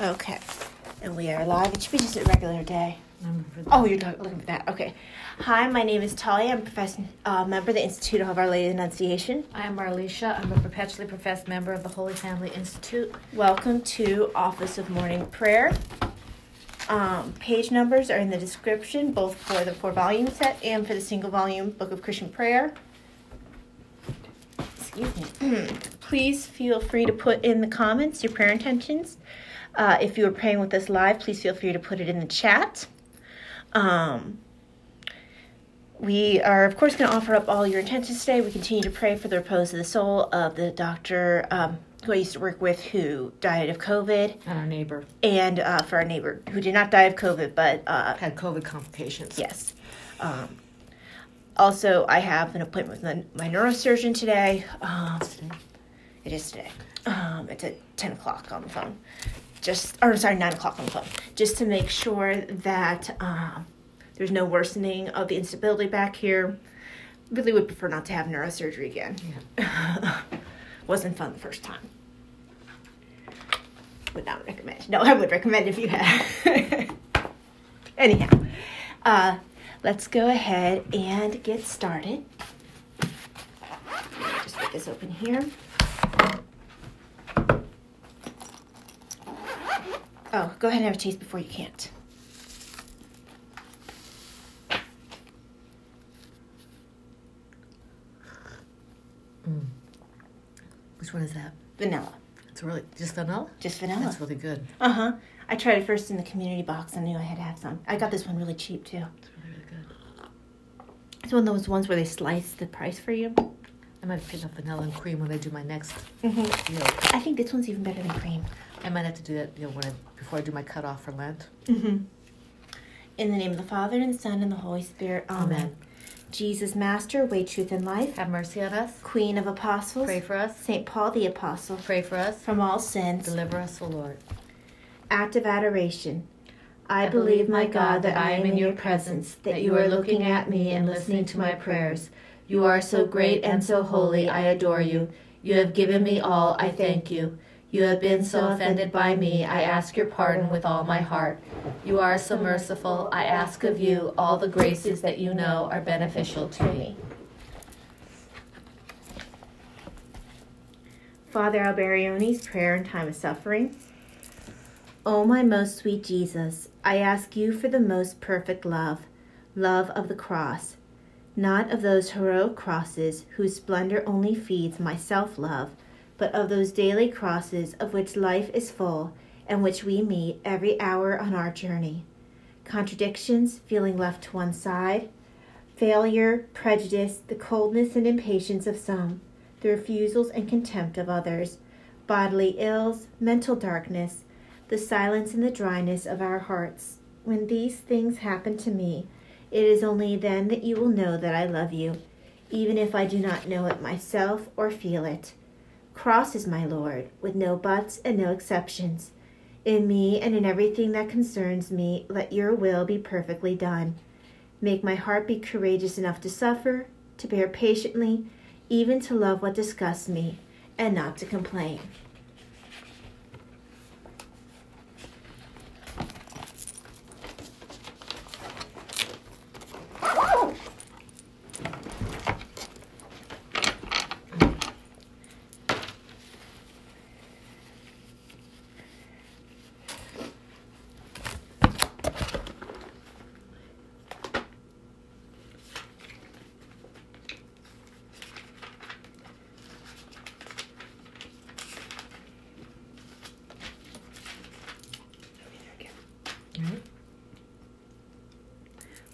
Okay. And we are live. It should be just a regular day. Oh, you're looking for that. Okay. Hi, my name is Talia. I'm a professor, uh, member of the Institute of Our Lady of Annunciation. I am Marlisha. I'm a perpetually professed member of the Holy Family Institute. Welcome to Office of Morning Prayer. Um, page numbers are in the description, both for the four volume set and for the single volume Book of Christian Prayer. Excuse me. please feel free to put in the comments your prayer intentions. Uh, if you are praying with us live, please feel free to put it in the chat. Um, we are, of course, going to offer up all your intentions today. We continue to pray for the repose of the soul of the doctor um, who I used to work with who died of COVID, And our neighbor and uh, for our neighbor who did not die of COVID, but uh, had COVID complications. yes. Um, also, I have an appointment with my neurosurgeon today. Um, it is today. Um, it's at 10 o'clock on the phone. Just, or sorry, 9 o'clock on the phone. Just to make sure that um, there's no worsening of the instability back here. Really would prefer not to have neurosurgery again. Wasn't fun the first time. Would not recommend. No, I would recommend if you had. Anyhow, uh, let's go ahead and get started. Just get this open here. Oh, go ahead and have a taste before you can't. Which one is that? Vanilla. It's really just vanilla. Just vanilla. That's really good. Uh huh. I tried it first in the community box. I knew I had to have some. I got this one really cheap too. It's really really good. It's one of those ones where they slice the price for you. I might pick up vanilla and cream when I do my next hmm meal. I think this one's even better than cream. I might have to do that, you know, when I before I do my cutoff for Lent. Mm-hmm. In the name of the Father and the Son and the Holy Spirit. Amen. Amen. Jesus, Master, way, truth, and life. Have mercy on us. Queen of Apostles. Pray for us. Saint Paul the Apostle. Pray for us. From all sins. Deliver us, O Lord. Act of adoration. I believe, my God, that I am in your presence, that you are looking at me and listening to my prayers. You are so great and so holy, I adore you. You have given me all, I thank you. You have been so offended by me, I ask your pardon with all my heart. You are so merciful. I ask of you all the graces that you know are beneficial to me. Father Alberione's prayer in time of suffering. O my most sweet Jesus, I ask you for the most perfect love, love of the cross, not of those heroic crosses whose splendor only feeds my self love, but of those daily crosses of which life is full and which we meet every hour on our journey. Contradictions, feeling left to one side, failure, prejudice, the coldness and impatience of some the refusals and contempt of others, bodily ills, mental darkness, the silence and the dryness of our hearts. When these things happen to me, it is only then that you will know that I love you, even if I do not know it myself or feel it. Cross is my Lord, with no buts and no exceptions. In me and in everything that concerns me, let your will be perfectly done. Make my heart be courageous enough to suffer, to bear patiently, even to love what disgusts me, and not to complain.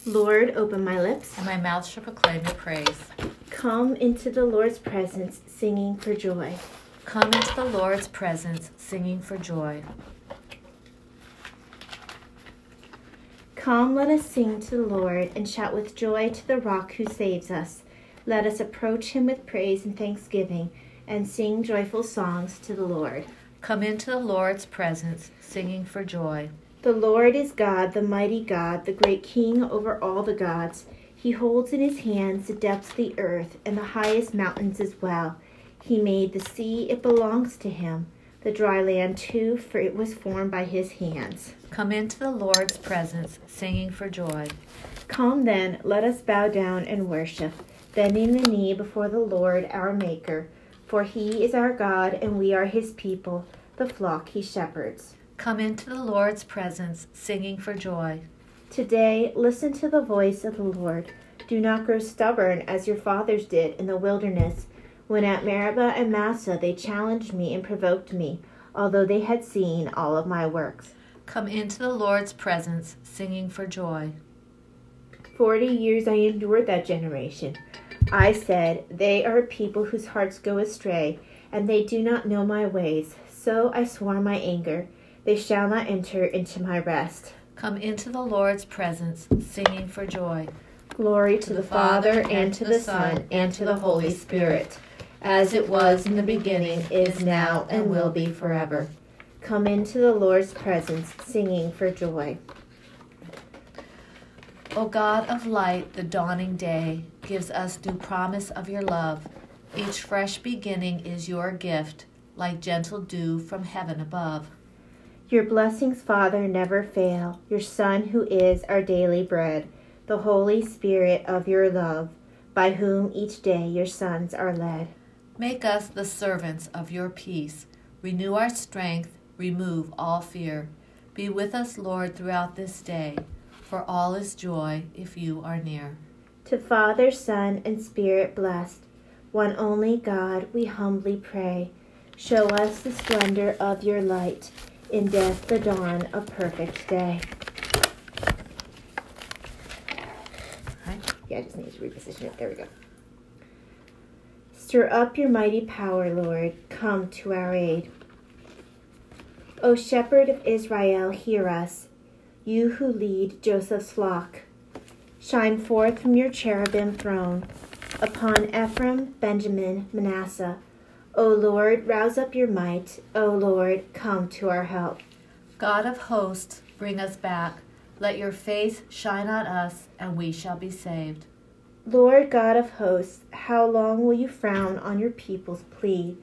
Lord, open my lips. And my mouth shall proclaim your praise. Come into the Lord's presence, singing for joy. Come into the Lord's presence, singing for joy. Come, let us sing to the Lord and shout with joy to the rock who saves us. Let us approach him with praise and thanksgiving and sing joyful songs to the Lord. Come into the Lord's presence, singing for joy. The Lord is God, the mighty God, the great King over all the gods. He holds in his hands the depths of the earth and the highest mountains as well. He made the sea, it belongs to him. the dry land too, for it was formed by his hands. Come into the Lord's presence, singing for joy. Come then, let us bow down and worship, bending the knee before the Lord our Maker. For he is our God, and we are his people, the flock he shepherds. Come into the Lord's presence, singing for joy. Today, listen to the voice of the Lord. Do not grow stubborn as your fathers did in the wilderness, when at Meribah and Massah they challenged me and provoked me, although they had seen all of my works. Come into the Lord's presence, singing for joy. Forty years I endured that generation. I said, They are a people whose hearts go astray, and they do not know my ways. So I swore my anger, They shall not enter into my rest. Come into the Lord's presence, singing for joy. Glory to, the Father, and to the Son, and to the Holy Spirit, as it was in the beginning, is now, and will be forever. Come into the Lord's presence, singing for joy. O God of light, the dawning day gives us new promise of your love. Each fresh beginning is your gift, like gentle dew from heaven above. Your blessings, Father, never fail. Your Son, who is our daily bread, the Holy Spirit of your love, by whom each day your sons are led. Make us the servants of your peace. Renew our strength, remove all fear. Be with us, Lord, throughout this day, for all is joy if you are near. To Father, Son, and Spirit blessed, one only God, we humbly pray. Show us the splendor of your light, in death the dawn of perfect day. Yeah, I just need to reposition it. There we go. Stir up your mighty power, Lord. Come to our aid. O Shepherd of Israel, hear us, you who lead Joseph's flock. Shine forth from your cherubim throne upon Ephraim, Benjamin, Manasseh. O Lord, rouse up your might. O Lord, come to our help. God of hosts, bring us back. Let your face shine on us, and we shall be saved. Lord God of hosts, how long will you frown on your people's plea?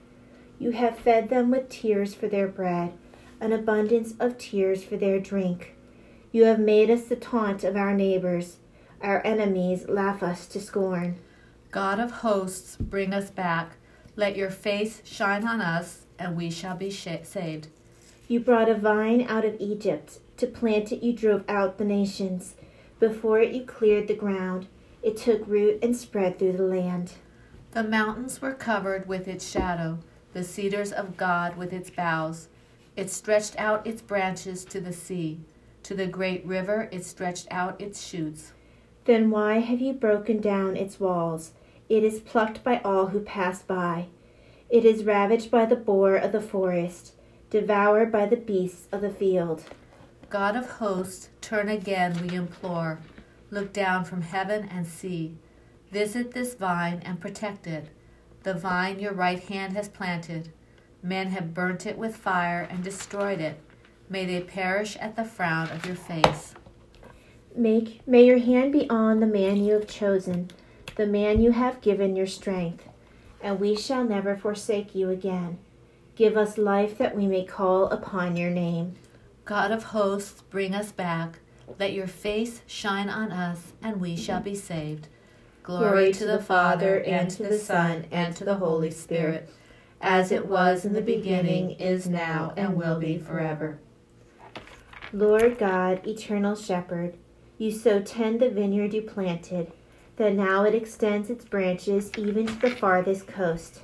You have fed them with tears for their bread, an abundance of tears for their drink. You have made us the taunt of our neighbors. Our enemies laugh us to scorn. God of hosts, bring us back. Let your face shine on us, and we shall be sh- saved. You brought a vine out of Egypt. To plant it, you drove out the nations. Before it, you cleared the ground. It took root and spread through the land. The mountains were covered with its shadow, the cedars of God with its boughs. It stretched out its branches to the sea. To the great river, it stretched out its shoots. Then why have you broken down its walls? It is plucked by all who pass by. It is ravaged by the boar of the forest, devoured by the beasts of the field. God of hosts, turn again, we implore. Look down from heaven and see. Visit this vine and protect it, the vine your right hand has planted. Men have burnt it with fire and destroyed it. May they perish at the frown of your face. Make, may your hand be on the man you have chosen, the man you have given your strength, and we shall never forsake you again. Give us life that we may call upon your name. God of hosts, bring us back. Let your face shine on us, and we shall be saved. Glory to the Father, and to the Son, and to the Holy Spirit, as it was in the beginning, is now, and will be forever. Lord God, eternal shepherd, you so tend the vineyard you planted, that now it extends its branches even to the farthest coast.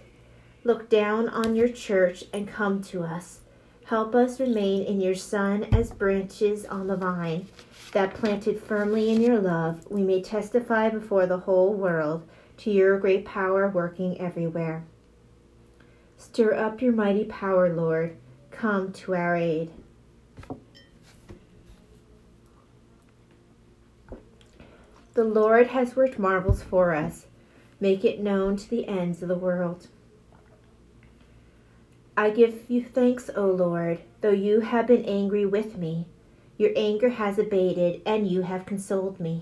Look down on your church and come to us. Help us remain in your Son as branches on the vine, that planted firmly in your love, we may testify before the whole world to your great power working everywhere. Stir up your mighty power, Lord. Come to our aid. The Lord has worked marvels for us. Make it known to the ends of the world. I give you thanks, O Lord, though you have been angry with me. Your anger has abated, and you have consoled me.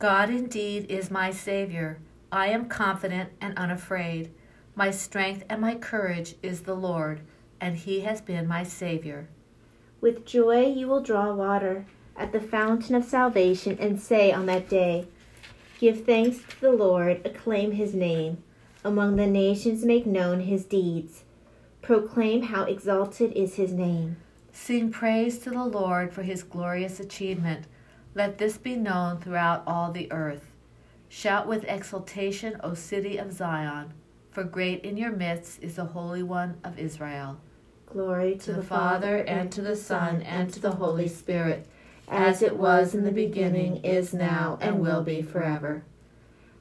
God indeed is my Savior. I am confident and unafraid. My strength and my courage is the Lord, and he has been my Savior. With joy you will draw water at the fountain of salvation and say on that day, Give thanks to the Lord, acclaim his name. Among the nations make known his deeds. Proclaim how exalted is his name. Sing praise to the Lord for his glorious achievement. Let this be known throughout all the earth. Shout with exultation, O city of Zion, for great in your midst is the Holy One of Israel. Glory to, To the Father, and to the Son, and to the Holy Spirit, as it was in the beginning, is now, and will be forever.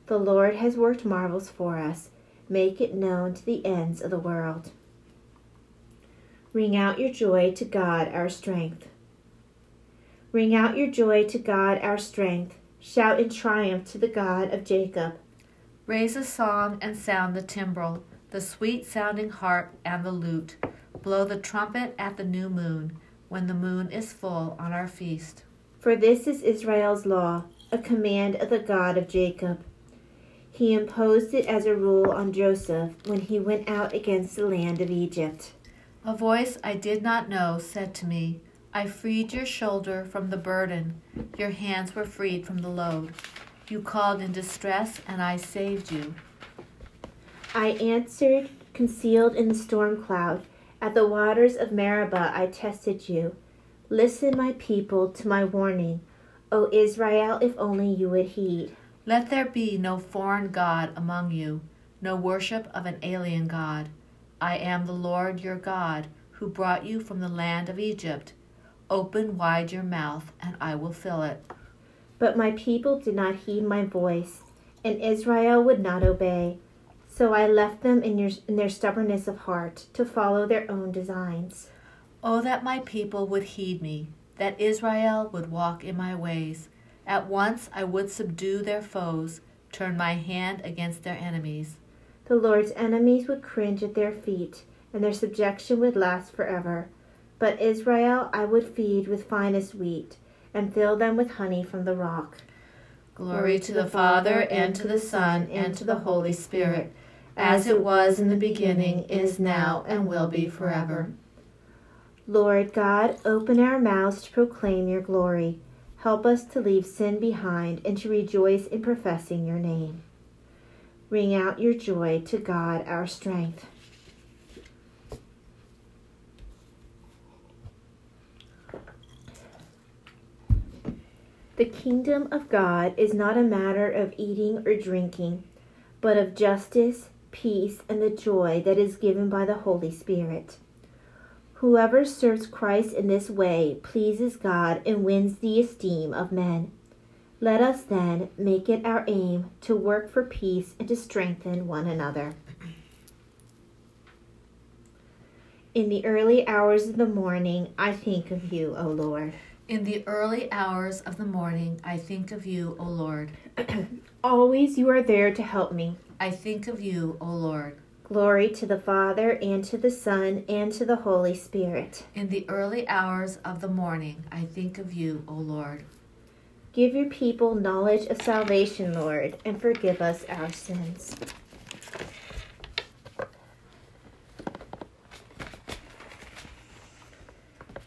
The Lord has worked marvels for us. Make it known to the ends of the world. Ring out your joy to God, our strength. Ring out your joy to God, our strength. Shout in triumph to the God of Jacob. Raise a song and sound the timbrel, the sweet sounding harp and the lute. Blow the trumpet at the new moon, when the moon is full on our feast. For this is Israel's law, a command of the God of Jacob. He imposed it as a rule on Joseph when he went out against the land of Egypt. A voice I did not know said to me, I freed your shoulder from the burden, your hands were freed from the load. You called in distress, and I saved you. I answered, concealed in the storm cloud. At the waters of Meribah I tested you. Listen, my people, to my warning. O Israel, if only you would heed. Let there be no foreign God among you, no worship of an alien God. I am the Lord your God, who brought you from the land of Egypt. Open wide your mouth, and I will fill it. But my people did not heed my voice, and Israel would not obey. So I left them in, your, in their stubbornness of heart to follow their own designs. Oh, that my people would heed me, that Israel would walk in my ways. At once I would subdue their foes, turn my hand against their enemies. The Lord's enemies would cringe at their feet, and their subjection would last forever. But Israel I would feed with finest wheat, and fill them with honey from the rock. Glory to the Father, and to the Son, and to the Holy Spirit, as it was in the beginning, is now, and will be forever. Lord God, open our mouths to proclaim your glory. Help us to leave sin behind and to rejoice in professing your name. Ring out your joy to God, our strength. The kingdom of God is not a matter of eating or drinking, but of justice, peace, and the joy that is given by the Holy Spirit. Whoever serves Christ in this way pleases God and wins the esteem of men. Let us then make it our aim to work for peace and to strengthen one another. In the early hours of the morning, I think of you, O Lord. In the early hours of the morning, I think of you, O Lord. Always you are there to help me. I think of you, O Lord. Glory to the Father, and to the Son, and to the Holy Spirit. In the early hours of the morning, I think of you, O Lord. Give your people knowledge of salvation, Lord, and forgive us our sins.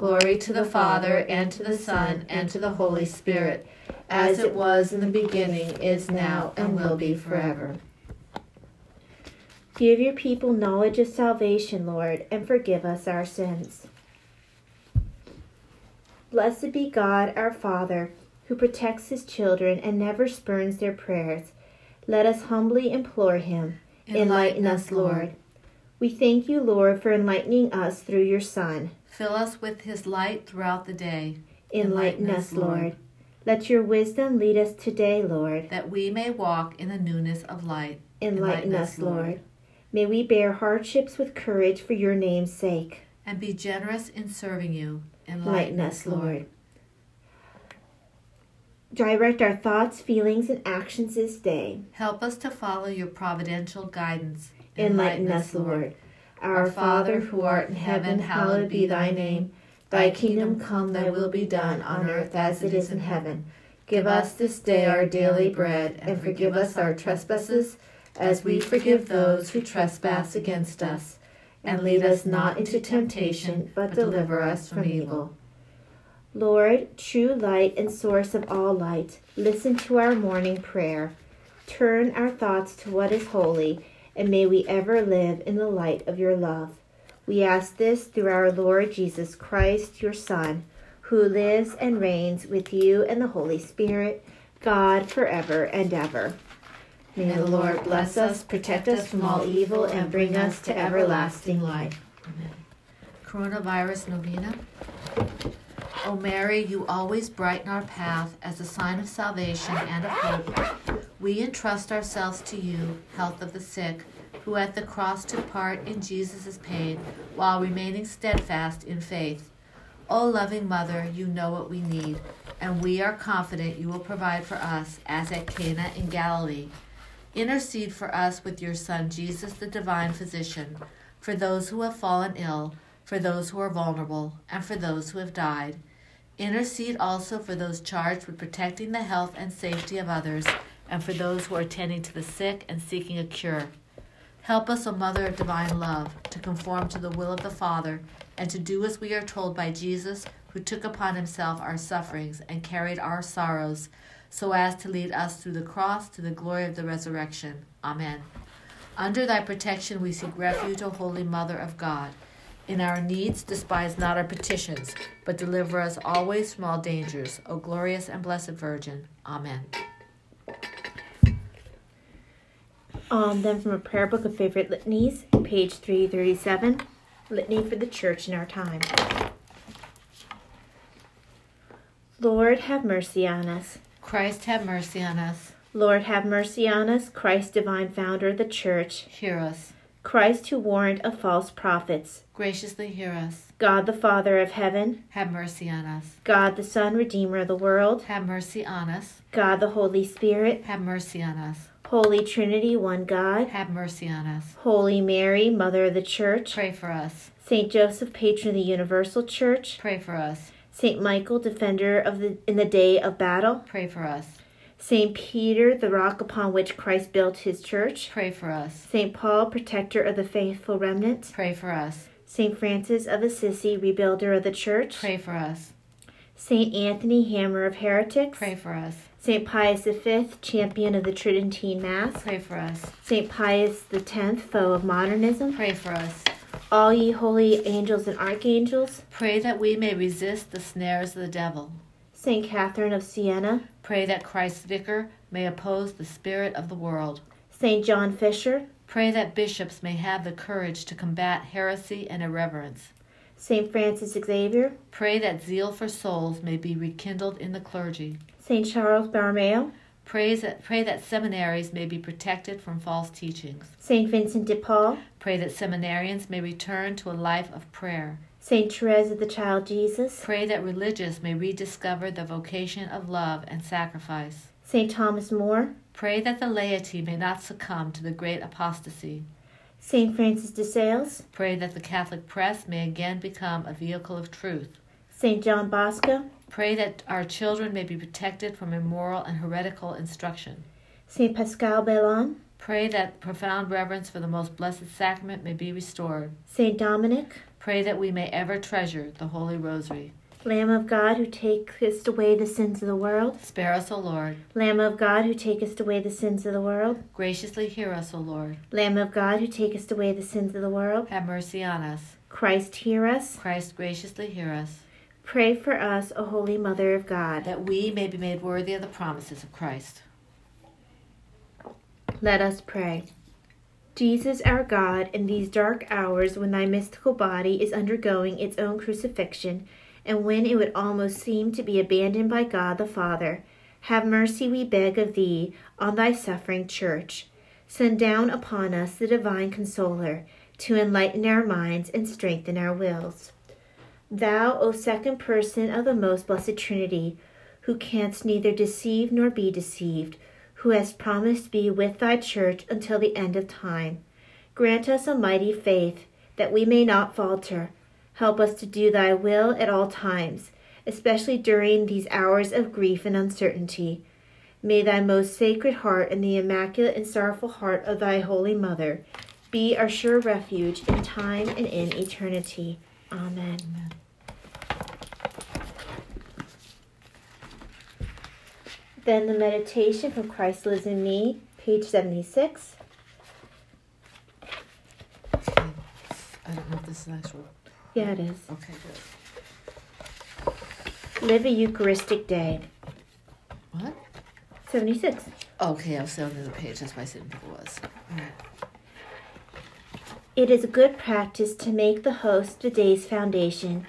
Glory to the Father, and to the Son, and to the Holy Spirit, as it was in the beginning, is now, and will be forever. Give your people knowledge of salvation, Lord, and forgive us our sins. Blessed be God our Father, who protects his children and never spurns their prayers. Let us humbly implore him. Enlighten us, Lord. We thank you, Lord, for enlightening us through your Son. Fill us with his light throughout the day. Enlighten us, Lord. Let your wisdom lead us today, Lord. that we may walk in the newness of light. Enlighten us, Lord. May we bear hardships with courage for your name's sake. And be generous in serving you. Enlighten us, Lord. Direct our thoughts, feelings, and actions this day. Help us to follow your providential guidance. Enlighten us, Lord. Our Father, who art in heaven, hallowed be thy name. Thy kingdom come, thy will be done, on earth as it is in heaven. Give us this day our daily bread, and forgive us our trespasses, as we forgive those who trespass against us. And lead us not into temptation, but deliver us from evil. Lord, true light and source of all light, listen to our morning prayer. Turn our thoughts to what is holy, and may we ever live in the light of your love. We ask this through our Lord Jesus Christ, your Son, who lives and reigns with you and the Holy Spirit, God forever and ever. May the Lord bless us, protect us from all evil, and bring us to everlasting life. Amen. Coronavirus Novena. O Mary, you always brighten our path as a sign of salvation and of hope. We entrust ourselves to you, health of the sick, who at the cross took part in Jesus' pain while remaining steadfast in faith. O loving Mother, you know what we need, and we are confident you will provide for us as at Cana in Galilee. Intercede for us with your Son, Jesus, the divine physician, for those who have fallen ill, for those who are vulnerable, and for those who have died. Intercede also for those charged with protecting the health and safety of others, and for those who are tending to the sick and seeking a cure. Help us, O Mother of Divine Love, to conform to the will of the Father, and to do as we are told by Jesus, who took upon himself our sufferings and carried our sorrows, so as to lead us through the cross to the glory of the resurrection. Amen. Under thy protection we seek refuge, O Holy Mother of God. In our needs, despise not our petitions, but deliver us always from all dangers, O glorious and blessed Virgin. Amen. Um, then from a prayer book of favorite litanies, page 337, Litany for the Church in Our Time. Lord, have mercy on us. Christ have mercy on us. Lord, have mercy on us. Christ, divine founder of the Church. Hear us. Christ, who warned of false prophets. Graciously hear us. God, the Father of heaven. Have mercy on us. God, the Son, Redeemer of the world. Have mercy on us. God, the Holy Spirit. Have mercy on us. Holy Trinity, one God. Have mercy on us. Holy Mary, Mother of the Church. Pray for us. Saint Joseph, patron of the Universal Church. Pray for us. Saint Michael, defender of the in the day of battle. Pray for us. Saint Peter, the rock upon which Christ built his church. Pray for us. Saint Paul, protector of the faithful remnant. Pray for us. Saint Francis of Assisi, rebuilder of the church. Pray for us. Saint Anthony, hammer of heretics. Pray for us. Saint Pius V, champion of the Tridentine Mass. Pray for us. Saint Pius X, foe of modernism. Pray for us. All ye holy angels and archangels. Pray that we may resist the snares of the devil. Saint Catherine of Siena. Pray that Christ's vicar may oppose the spirit of the world. Saint John Fisher. Pray that bishops may have the courage to combat heresy and irreverence. Saint Francis Xavier. Pray that zeal for souls may be rekindled in the clergy. Saint Charles Borromeo. Praise that, pray that seminaries may be protected from false teachings. Saint Vincent de Paul. Pray that seminarians may return to a life of prayer. Saint Therese of the Child Jesus. Pray that religious may rediscover the vocation of love and sacrifice. Saint Thomas More. Pray that the laity may not succumb to the great apostasy. Saint Francis de Sales. Pray that the Catholic press may again become a vehicle of truth. Saint John Bosco. Pray that our children may be protected from immoral and heretical instruction. Saint Paschal Baylon. Pray that profound reverence for the most blessed sacrament may be restored. Saint Dominic. Pray that we may ever treasure the Holy Rosary. Lamb of God, who takest away the sins of the world. Spare us, O Lord. Lamb of God, who takest away the sins of the world. Graciously hear us, O Lord. Lamb of God, who takest away the sins of the world. Have mercy on us. Christ, hear us. Christ, graciously hear us. Pray for us, O Holy Mother of God. that we may be made worthy of the promises of Christ. Let us pray. Jesus, our God, in these dark hours when thy mystical body is undergoing its own crucifixion, and when it would almost seem to be abandoned by God the Father, have mercy, we beg of thee, on thy suffering church. Send down upon us the divine consoler to enlighten our minds and strengthen our wills. Thou, O second person of the most blessed Trinity, who canst neither deceive nor be deceived, who hast promised to be with thy church until the end of time, grant us a mighty faith that we may not falter. Help us to do thy will at all times, especially during these hours of grief and uncertainty. May thy most sacred heart and the immaculate and sorrowful heart of thy holy mother be our sure refuge in time and in eternity. Amen. Amen. Then the meditation from Christ lives in me, page 76. Okay. I don't know if this is actual. Yeah, it is. Okay, good. Live a Eucharistic day. What? 76. Okay, I was still on the page. That's why I think it was. Right. It is a good practice to make the host the day's foundation.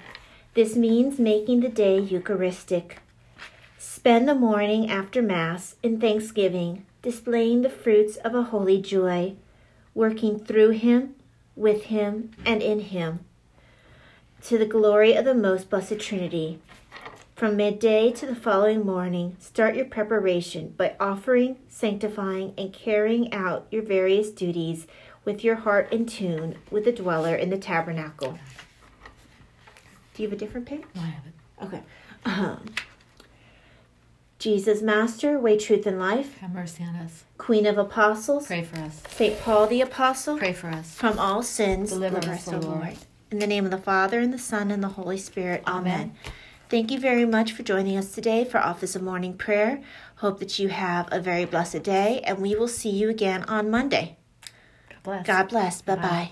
This means making the day Eucharistic. Spend the morning after Mass in thanksgiving, displaying the fruits of a holy joy, working through Him, with Him, and in Him. To the glory of the most blessed Trinity. From midday to the following morning, start your preparation by offering, sanctifying, and carrying out your various duties with your heart in tune with the dweller in the tabernacle. Do you have a different page? No, I have it. Okay. Um, Jesus, Master, Way, Truth, and Life, Have mercy on us. Queen of Apostles, Pray for us. St. Paul the Apostle, Pray for us. from all sins, Deliver deliver us, O Lord. Lord. In the name of the Father, and the Son, and the Holy Spirit. Amen. Amen. Thank you very much for joining us today for Office of Morning Prayer. Hope that you have a very blessed day, and we will see you again on Monday. God bless. God bless. Bye Bye. bye.